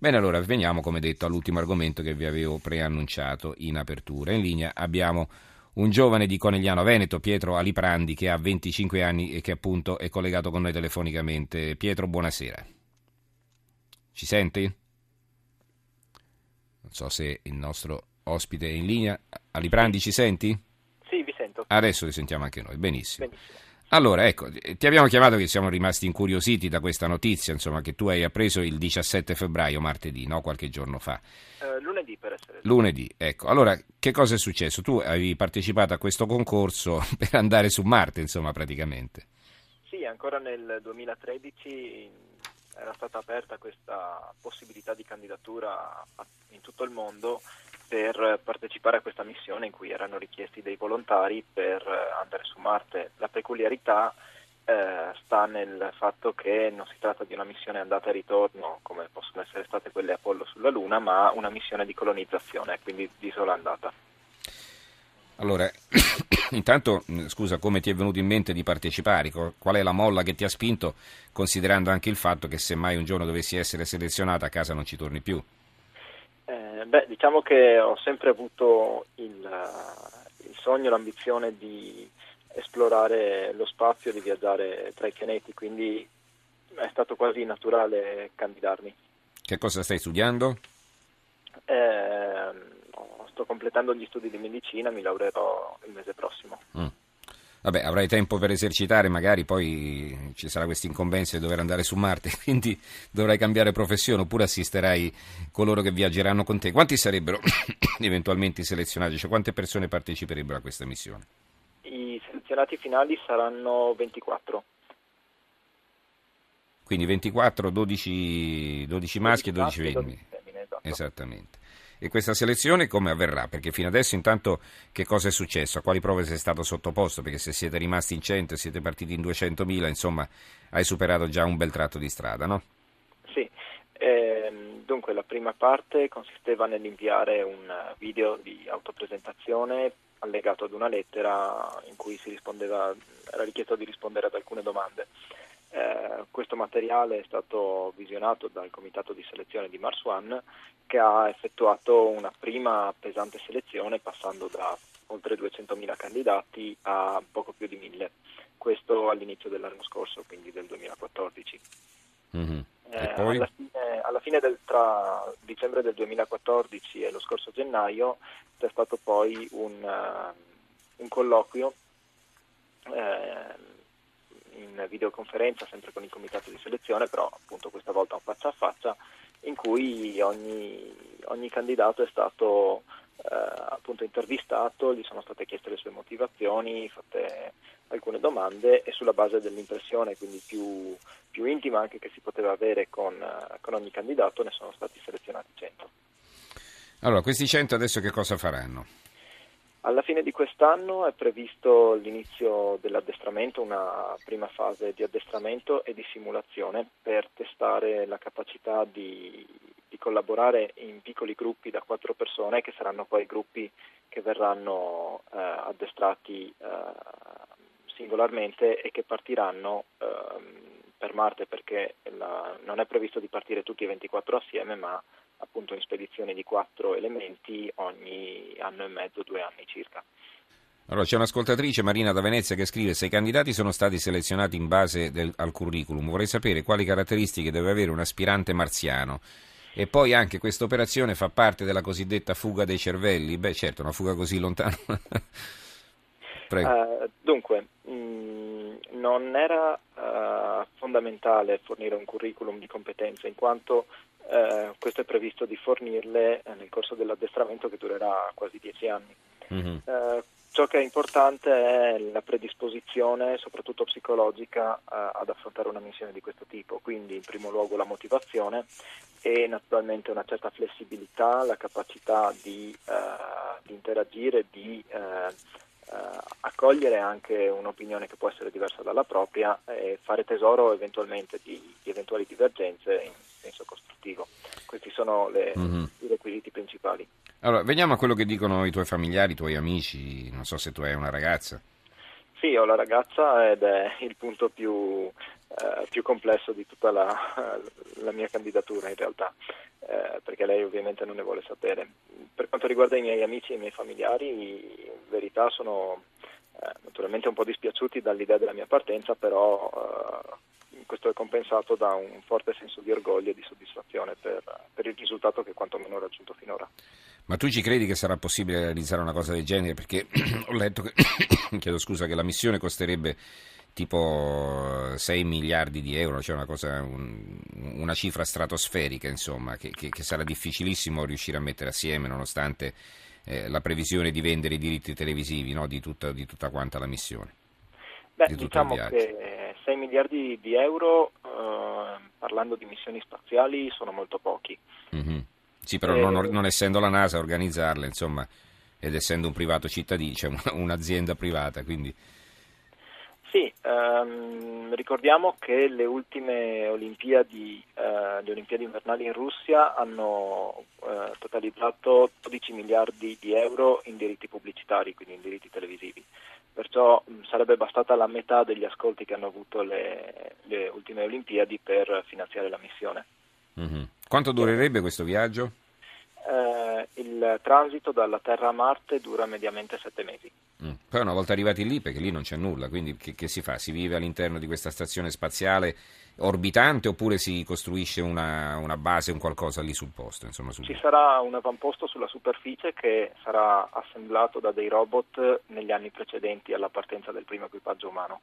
Bene, allora veniamo, come detto, all'ultimo argomento che vi avevo preannunciato in apertura. In linea abbiamo un giovane di Conegliano Veneto, Pietro Aliprandi, che ha 25 anni e che appunto è collegato con noi telefonicamente. Pietro, buonasera. Ci senti? Non so se il nostro ospite è in linea. Aliprandi, ci senti? Sì, vi sento. Adesso ti sentiamo anche noi, benissimo. Benissimo. Allora, ecco, ti abbiamo chiamato che siamo rimasti incuriositi da questa notizia, insomma, che tu hai appreso il 17 febbraio, martedì, no? Qualche giorno fa. Eh, lunedì per essere esatto. Lunedì, ecco. Allora, che cosa è successo? Tu avevi partecipato a questo concorso per andare su Marte, insomma, praticamente. Sì, ancora nel 2013 era stata aperta questa possibilità di candidatura in tutto il mondo per partecipare a questa missione in cui erano richiesti dei volontari per andare su Marte. La peculiarità eh, sta nel fatto che non si tratta di una missione andata e ritorno come possono essere state quelle Apollo sulla Luna, ma una missione di colonizzazione, quindi di sola andata. Allora, intanto, scusa, come ti è venuto in mente di partecipare? Qual è la molla che ti ha spinto, considerando anche il fatto che se mai un giorno dovessi essere selezionata a casa non ci torni più? Eh, beh, diciamo che ho sempre avuto il, il sogno, l'ambizione di esplorare lo spazio, di viaggiare tra i pianeti, quindi è stato quasi naturale candidarmi. Che cosa stai studiando? Eh, sto completando gli studi di medicina, mi laureerò il mese prossimo. Mm. Vabbè, avrai tempo per esercitare, magari poi ci sarà questa incombenza di dover andare su Marte, quindi dovrai cambiare professione oppure assisterai coloro che viaggeranno con te. Quanti sarebbero eventualmente selezionati? Cioè, quante persone parteciperebbero a questa missione? I selezionati finali saranno 24. Quindi 24, 12, 12 maschi e 12 femmine. Esatto. Esattamente. E questa selezione come avverrà? Perché fino adesso intanto che cosa è successo? A quali prove sei stato sottoposto? Perché se siete rimasti in 100 e siete partiti in 200.000, insomma, hai superato già un bel tratto di strada, no? Sì, ehm, dunque la prima parte consisteva nell'inviare un video di autopresentazione allegato ad una lettera in cui si rispondeva, era richiesto di rispondere ad alcune domande. Eh, questo materiale è stato visionato dal comitato di selezione di Mars One che ha effettuato una prima pesante selezione passando da oltre 200.000 candidati a poco più di 1.000, questo all'inizio dell'anno scorso, quindi del 2014. Mm-hmm. Eh, alla fine, alla fine del, tra dicembre del 2014 e lo scorso gennaio c'è stato poi un, uh, un colloquio eh, in videoconferenza sempre con il comitato di selezione, però appunto questa volta un faccia a faccia, in cui ogni, ogni candidato è stato eh, appunto intervistato, gli sono state chieste le sue motivazioni, fatte alcune domande e sulla base dell'impressione quindi più, più intima anche che si poteva avere con, con ogni candidato ne sono stati selezionati 100. Allora, questi 100 adesso che cosa faranno? Alla fine di quest'anno è previsto l'inizio dell'addestramento, una prima fase di addestramento e di simulazione per testare la capacità di, di collaborare in piccoli gruppi da quattro persone che saranno poi gruppi che verranno eh, addestrati eh, singolarmente e che partiranno eh, per Marte perché la, non è previsto di partire tutti e 24 assieme ma appunto in spedizioni di quattro elementi ogni anno e mezzo, due anni circa. Allora, c'è un'ascoltatrice, Marina da Venezia, che scrive se i candidati sono stati selezionati in base del, al curriculum, vorrei sapere quali caratteristiche deve avere un aspirante marziano. E poi anche questa operazione fa parte della cosiddetta fuga dei cervelli? Beh, certo, una fuga così lontana. Prego. Uh, dunque, mh, non era uh, fondamentale fornire un curriculum di competenze, in quanto eh, questo è previsto di fornirle eh, nel corso dell'addestramento che durerà quasi dieci anni. Mm-hmm. Eh, ciò che è importante è la predisposizione, soprattutto psicologica, eh, ad affrontare una missione di questo tipo, quindi in primo luogo la motivazione e naturalmente una certa flessibilità, la capacità di, eh, di interagire, di accogliere anche un'opinione che può essere diversa dalla propria e fare tesoro eventualmente di, di eventuali divergenze in sono le, mm-hmm. i requisiti principali. Allora, veniamo a quello che dicono i tuoi familiari, i tuoi amici, non so se tu hai una ragazza. Sì, ho la ragazza ed è il punto più, eh, più complesso di tutta la, la, mia candidatura in realtà, eh, perché lei ovviamente non ne vuole sapere. Per quanto riguarda i miei amici e i miei familiari, in verità sono eh, naturalmente un po' dispiaciuti dall'idea della mia partenza, però eh, questo è compensato da un forte senso di orgoglio e di soddisfazione per, per il risultato che quantomeno ho raggiunto finora. Ma tu ci credi che sarà possibile realizzare una cosa del genere? Perché ho letto che, chiedo scusa, che la missione costerebbe tipo 6 miliardi di euro, cioè una, cosa, un, una cifra stratosferica, insomma, che, che, che, sarà difficilissimo riuscire a mettere assieme, nonostante eh, la previsione di vendere i diritti televisivi no, di, tutta, di, tutta, quanta la missione. Beh, diciamo che 6 miliardi di euro, eh, parlando di missioni spaziali, sono molto pochi. Mm-hmm. Sì, però eh, non, non, essendo la NASA a organizzarle, insomma, ed essendo un privato cittadino, cioè un'azienda privata, quindi... Sì, ehm, ricordiamo che le ultime Olimpiadi, eh, le Olimpiadi invernali in Russia hanno eh, totalizzato 12 miliardi di euro in diritti pubblicitari, quindi in diritti televisivi. Perciò mh, sarebbe bastata la metà degli ascolti che hanno avuto le, le ultime Olimpiadi per finanziare la missione. Mm-hmm. Quanto durerebbe questo viaggio? Eh, il transito dalla Terra a Marte dura mediamente sette mesi. Mm. Poi una volta arrivati lì, perché lì non c'è nulla, quindi che, che, si fa? Si vive all'interno di questa stazione spaziale orbitante oppure si costruisce una, una base, un qualcosa lì sul posto? Insomma, sul... Ci sarà un avamposto sulla superficie che sarà assemblato da dei robot negli anni precedenti alla partenza del primo equipaggio umano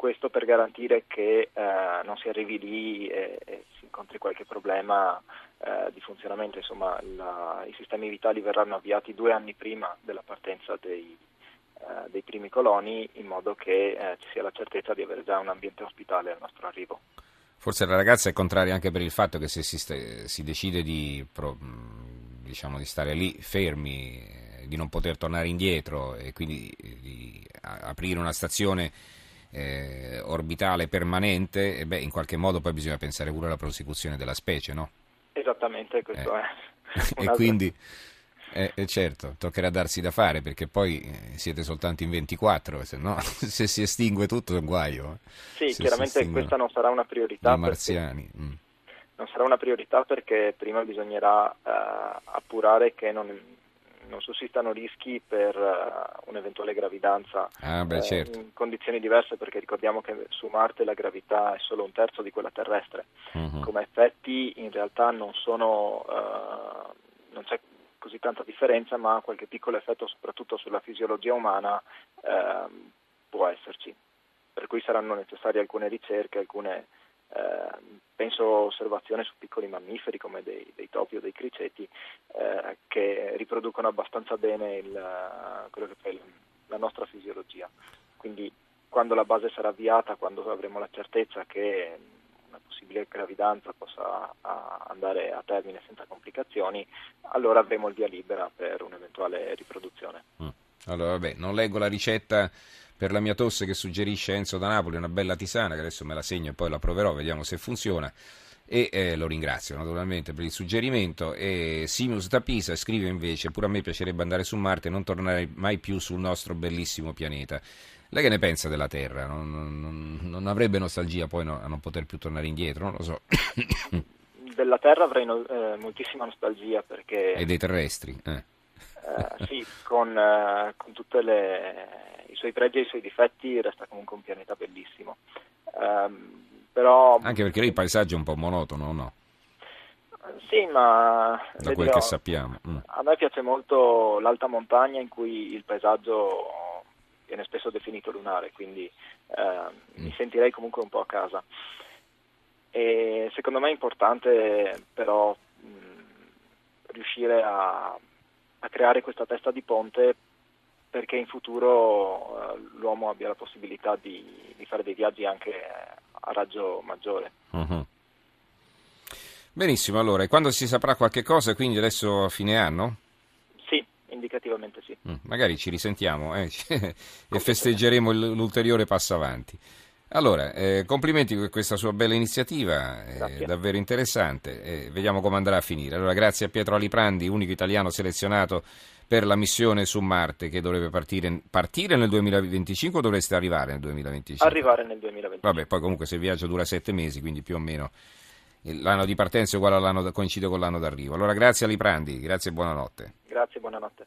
questo per garantire che eh, non si arrivi lì e, e, si incontri qualche problema eh, di funzionamento, insomma la, i sistemi vitali verranno avviati due anni prima della partenza dei, eh, dei primi coloni in modo che eh, ci sia la certezza di avere già un ambiente ospitale al nostro arrivo. Forse la ragazza è contraria anche per il fatto che se si, st- si decide di, pro, diciamo, di stare lì fermi, di non poter tornare indietro e quindi di aprire una stazione eh, orbitale permanente, e beh, in qualche modo poi bisogna pensare pure alla prosecuzione della specie, no? Esattamente, questo eh. è. e quindi, eh, eh, certo, toccherà darsi da fare perché poi eh, siete soltanto in 24, se no se si estingue tutto è un guaio. Eh. Sì, se chiaramente questa non sarà una priorità. I marziani. Mm. Non sarà una priorità perché prima bisognerà appurare che non non sussistano rischi per uh, un'eventuale gravidanza ah, beh, certo. in condizioni diverse perché ricordiamo che su Marte la gravità è solo un terzo di quella terrestre. Uh-huh. Come effetti in realtà non, sono, uh, non c'è così tanta differenza ma qualche piccolo effetto soprattutto sulla fisiologia umana uh, può esserci. Per cui saranno necessarie alcune ricerche, alcune eh, penso osservazioni su piccoli mammiferi come dei, dei topi o dei criceti eh, che riproducono abbastanza bene il, quello che è la nostra fisiologia. Quindi quando la base sarà avviata, quando avremo la certezza che una possibile gravidanza possa andare a termine senza complicazioni, allora avremo il via libera per un'eventuale riproduzione. Mm. Allora, vabbè, non leggo la ricetta per la mia tosse che suggerisce Enzo da Napoli, una bella tisana che adesso me la segno e poi la proverò, vediamo se funziona. E eh, lo ringrazio naturalmente per il suggerimento. E Simius da Pisa scrive invece: Pure a me piacerebbe andare su Marte e non tornare mai più sul nostro bellissimo pianeta. Lei che ne pensa della Terra? Non, non, non avrebbe nostalgia poi no, a non poter più tornare indietro? Non lo so. Della Terra avrei no, eh, moltissima nostalgia perché. E dei terrestri? Eh. Eh, sì, con, eh, con tutti i suoi pregi e i suoi difetti resta comunque un pianeta bellissimo. Um, però, Anche perché lì il paesaggio è un po' monotono, no? Sì, ma... Da quel che sappiamo. Mm. A me piace molto l'alta montagna in cui il paesaggio viene spesso definito lunare, quindi eh, mm. mi sentirei comunque un po' a casa. E secondo me è importante però mh, riuscire a a creare questa testa di ponte perché in futuro eh, l'uomo abbia la possibilità di, di, fare dei viaggi anche a raggio maggiore. Uh-huh. Benissimo, allora, e quando si saprà qualche cosa, quindi adesso a fine anno? Sì, indicativamente sì. Mm, magari ci risentiamo eh, e festeggeremo l'ulteriore passo avanti. Allora, eh, complimenti per questa sua bella iniziativa, è davvero interessante, eh, vediamo come andrà a finire. Allora, grazie a Pietro Aliprandi, unico italiano selezionato per la missione su Marte che dovrebbe partire, partire nel 2025 o dovreste arrivare nel 2025? Arrivare nel 2025. Vabbè, poi comunque se il viaggio dura sette mesi, quindi più o meno l'anno di partenza è uguale all'anno, coincide con l'anno d'arrivo. Allora, grazie a Liprandi, grazie e buonanotte. Grazie, buonanotte.